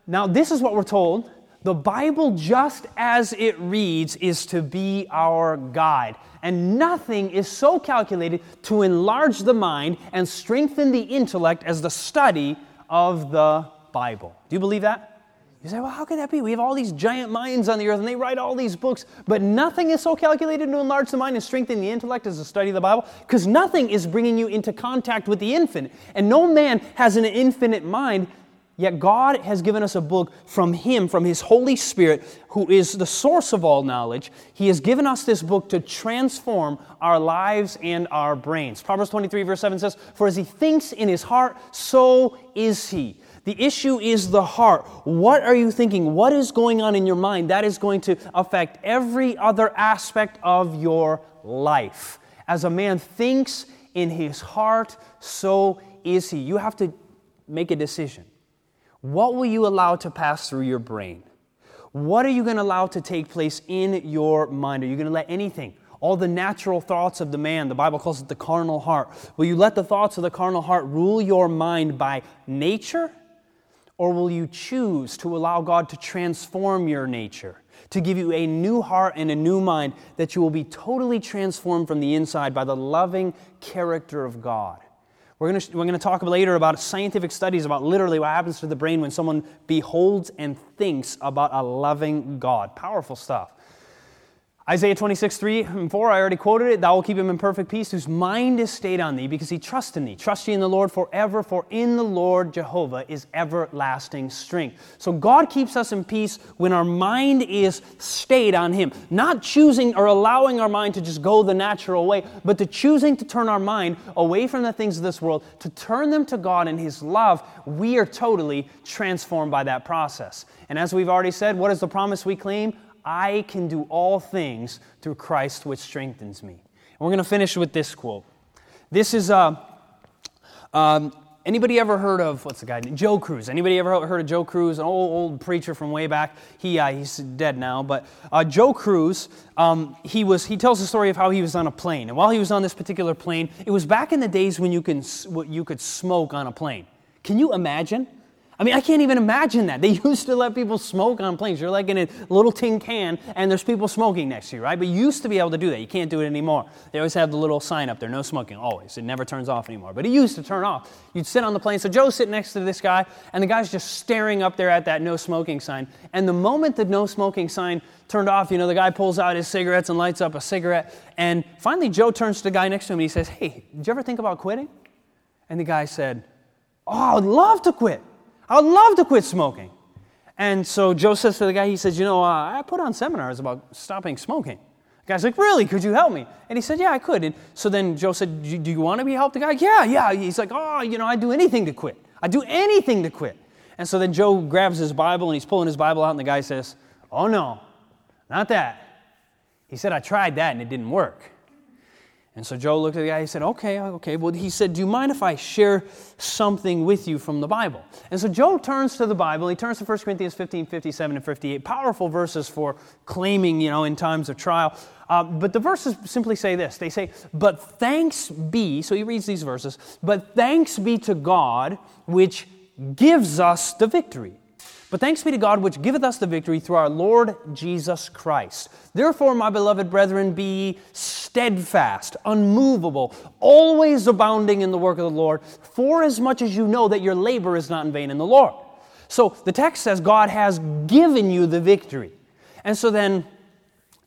now, this is what we're told. The Bible, just as it reads, is to be our guide. And nothing is so calculated to enlarge the mind and strengthen the intellect as the study of the Bible. Do you believe that? You say, well, how could that be? We have all these giant minds on the earth and they write all these books, but nothing is so calculated to enlarge the mind and strengthen the intellect as the study of the Bible because nothing is bringing you into contact with the infinite. And no man has an infinite mind, yet God has given us a book from Him, from His Holy Spirit, who is the source of all knowledge. He has given us this book to transform our lives and our brains. Proverbs 23, verse 7 says, For as he thinks in his heart, so is he. The issue is the heart. What are you thinking? What is going on in your mind? That is going to affect every other aspect of your life. As a man thinks in his heart, so is he. You have to make a decision. What will you allow to pass through your brain? What are you going to allow to take place in your mind? Are you going to let anything? all the natural thoughts of the man. The Bible calls it the carnal heart. Will you let the thoughts of the carnal heart rule your mind by nature? Or will you choose to allow God to transform your nature, to give you a new heart and a new mind, that you will be totally transformed from the inside by the loving character of God? We're going, to, we're going to talk later about scientific studies about literally what happens to the brain when someone beholds and thinks about a loving God. Powerful stuff. Isaiah 26, 3 and 4, I already quoted it. Thou will keep him in perfect peace, whose mind is stayed on thee, because he trusts in thee. Trust ye in the Lord forever, for in the Lord Jehovah is everlasting strength. So God keeps us in peace when our mind is stayed on him. Not choosing or allowing our mind to just go the natural way, but to choosing to turn our mind away from the things of this world, to turn them to God and his love. We are totally transformed by that process. And as we've already said, what is the promise we claim? I can do all things through Christ which strengthens me. And we're going to finish with this quote. This is, uh, um, anybody ever heard of, what's the guy? Joe Crews? Anybody ever heard of Joe Crews? an old, old preacher from way back? He, uh, he's dead now, but uh, Joe Crews. um, he, was, he tells the story of how he was on a plane. And while he was on this particular plane, it was back in the days when you, can, you could smoke on a plane. Can you imagine? I mean, I can't even imagine that. They used to let people smoke on planes. You're like in a little tin can, and there's people smoking next to you, right? But you used to be able to do that. You can't do it anymore. They always have the little sign up there, no smoking, always. It never turns off anymore. But it used to turn off. You'd sit on the plane. So Joe's sitting next to this guy, and the guy's just staring up there at that no smoking sign. And the moment the no smoking sign turned off, you know, the guy pulls out his cigarettes and lights up a cigarette. And finally, Joe turns to the guy next to him and he says, Hey, did you ever think about quitting? And the guy said, Oh, I'd love to quit. I would love to quit smoking. And so Joe says to the guy, he says, You know, uh, I put on seminars about stopping smoking. The guy's like, Really? Could you help me? And he said, Yeah, I could. And so then Joe said, Do you want to be helped? The guy, Yeah, yeah. He's like, Oh, you know, I'd do anything to quit. I'd do anything to quit. And so then Joe grabs his Bible and he's pulling his Bible out, and the guy says, Oh, no, not that. He said, I tried that and it didn't work. And so Joe looked at the guy, he said, Okay, okay. Well, he said, Do you mind if I share something with you from the Bible? And so Joe turns to the Bible. He turns to 1 Corinthians 15, 57, and 58. Powerful verses for claiming, you know, in times of trial. Uh, but the verses simply say this they say, But thanks be, so he reads these verses, but thanks be to God which gives us the victory but thanks be to God, which giveth us the victory through our Lord Jesus Christ. Therefore, my beloved brethren, be steadfast, unmovable, always abounding in the work of the Lord, for as much as you know that your labor is not in vain in the Lord. So the text says God has given you the victory. And so then,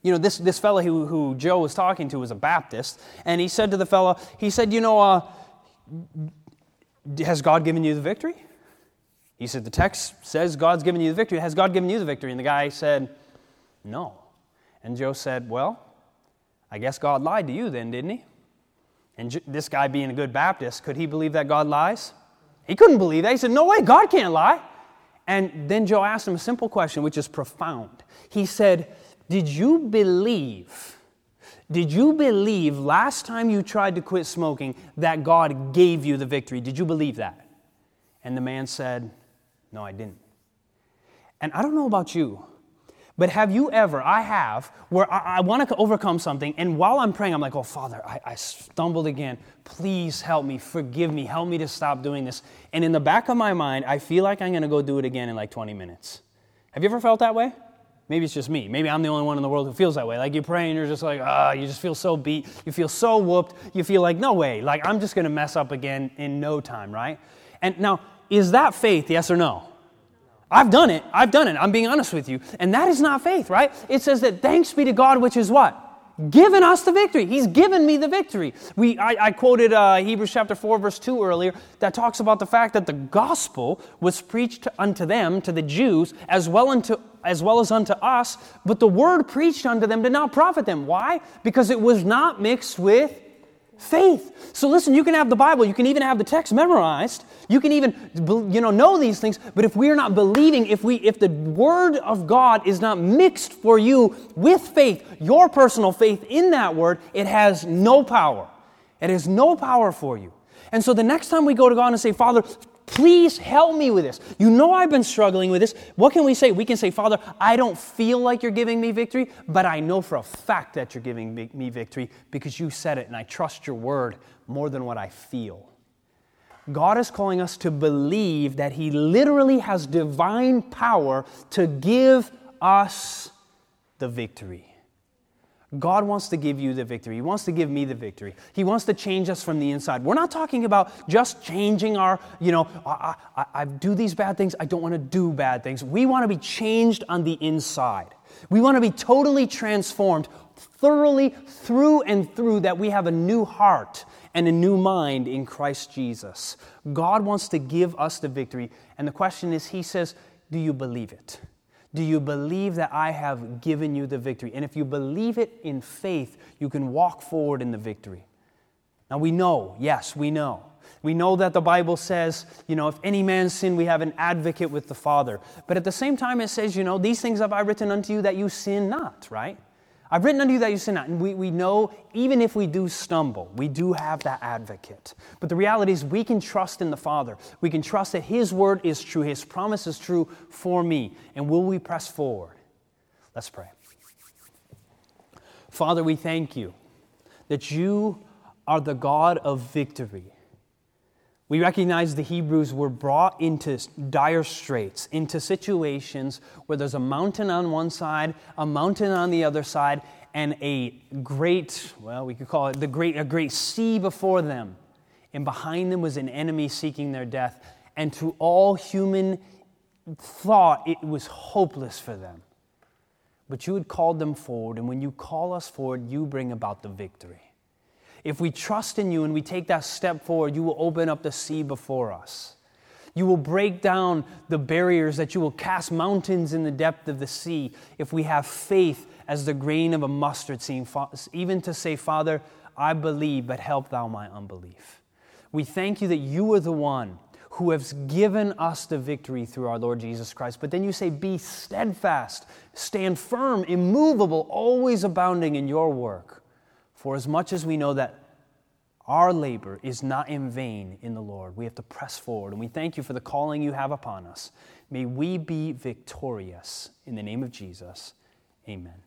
you know, this, this fellow who, who Joe was talking to was a Baptist, and he said to the fellow, he said, You know, uh, has God given you the victory? He said, The text says God's given you the victory. Has God given you the victory? And the guy said, No. And Joe said, Well, I guess God lied to you then, didn't he? And this guy, being a good Baptist, could he believe that God lies? He couldn't believe that. He said, No way, God can't lie. And then Joe asked him a simple question, which is profound. He said, Did you believe? Did you believe last time you tried to quit smoking that God gave you the victory? Did you believe that? And the man said, no, I didn't. And I don't know about you, but have you ever, I have, where I, I want to overcome something, and while I'm praying, I'm like, oh, Father, I, I stumbled again. Please help me, forgive me, help me to stop doing this. And in the back of my mind, I feel like I'm going to go do it again in like 20 minutes. Have you ever felt that way? Maybe it's just me. Maybe I'm the only one in the world who feels that way. Like you pray and you're just like, ah, you just feel so beat. You feel so whooped. You feel like, no way. Like I'm just going to mess up again in no time, right? And now, is that faith, yes or no? I've done it. I've done it. I'm being honest with you. And that is not faith, right? It says that thanks be to God, which is what? Given us the victory. He's given me the victory. We, I, I quoted uh, Hebrews chapter 4, verse 2 earlier, that talks about the fact that the gospel was preached unto them, to the Jews, as well, unto, as well as unto us, but the word preached unto them did not profit them. Why? Because it was not mixed with faith. So listen, you can have the Bible, you can even have the text memorized, you can even you know know these things, but if we are not believing, if we if the word of God is not mixed for you with faith, your personal faith in that word, it has no power. It has no power for you. And so the next time we go to God and say, Father, Please help me with this. You know I've been struggling with this. What can we say? We can say, Father, I don't feel like you're giving me victory, but I know for a fact that you're giving me victory because you said it, and I trust your word more than what I feel. God is calling us to believe that He literally has divine power to give us the victory. God wants to give you the victory. He wants to give me the victory. He wants to change us from the inside. We're not talking about just changing our, you know, I, I, I do these bad things. I don't want to do bad things. We want to be changed on the inside. We want to be totally transformed, thoroughly through and through, that we have a new heart and a new mind in Christ Jesus. God wants to give us the victory. And the question is, He says, Do you believe it? Do you believe that I have given you the victory? And if you believe it in faith, you can walk forward in the victory. Now we know, yes, we know. We know that the Bible says, you know, if any man sin, we have an advocate with the Father. But at the same time, it says, you know, these things have I written unto you that you sin not, right? I've written unto you that you sin not. And we, we know, even if we do stumble, we do have that advocate. But the reality is, we can trust in the Father. We can trust that His word is true, His promise is true for me. And will we press forward? Let's pray. Father, we thank you that you are the God of victory. We recognize the Hebrews were brought into dire straits, into situations where there's a mountain on one side, a mountain on the other side, and a great, well, we could call it the great, a great sea before them. And behind them was an enemy seeking their death. And to all human thought, it was hopeless for them. But you had called them forward, and when you call us forward, you bring about the victory. If we trust in you and we take that step forward, you will open up the sea before us. You will break down the barriers, that you will cast mountains in the depth of the sea if we have faith as the grain of a mustard seed, even to say, Father, I believe, but help thou my unbelief. We thank you that you are the one who has given us the victory through our Lord Jesus Christ. But then you say, Be steadfast, stand firm, immovable, always abounding in your work. For as much as we know that our labor is not in vain in the Lord, we have to press forward. And we thank you for the calling you have upon us. May we be victorious. In the name of Jesus, amen.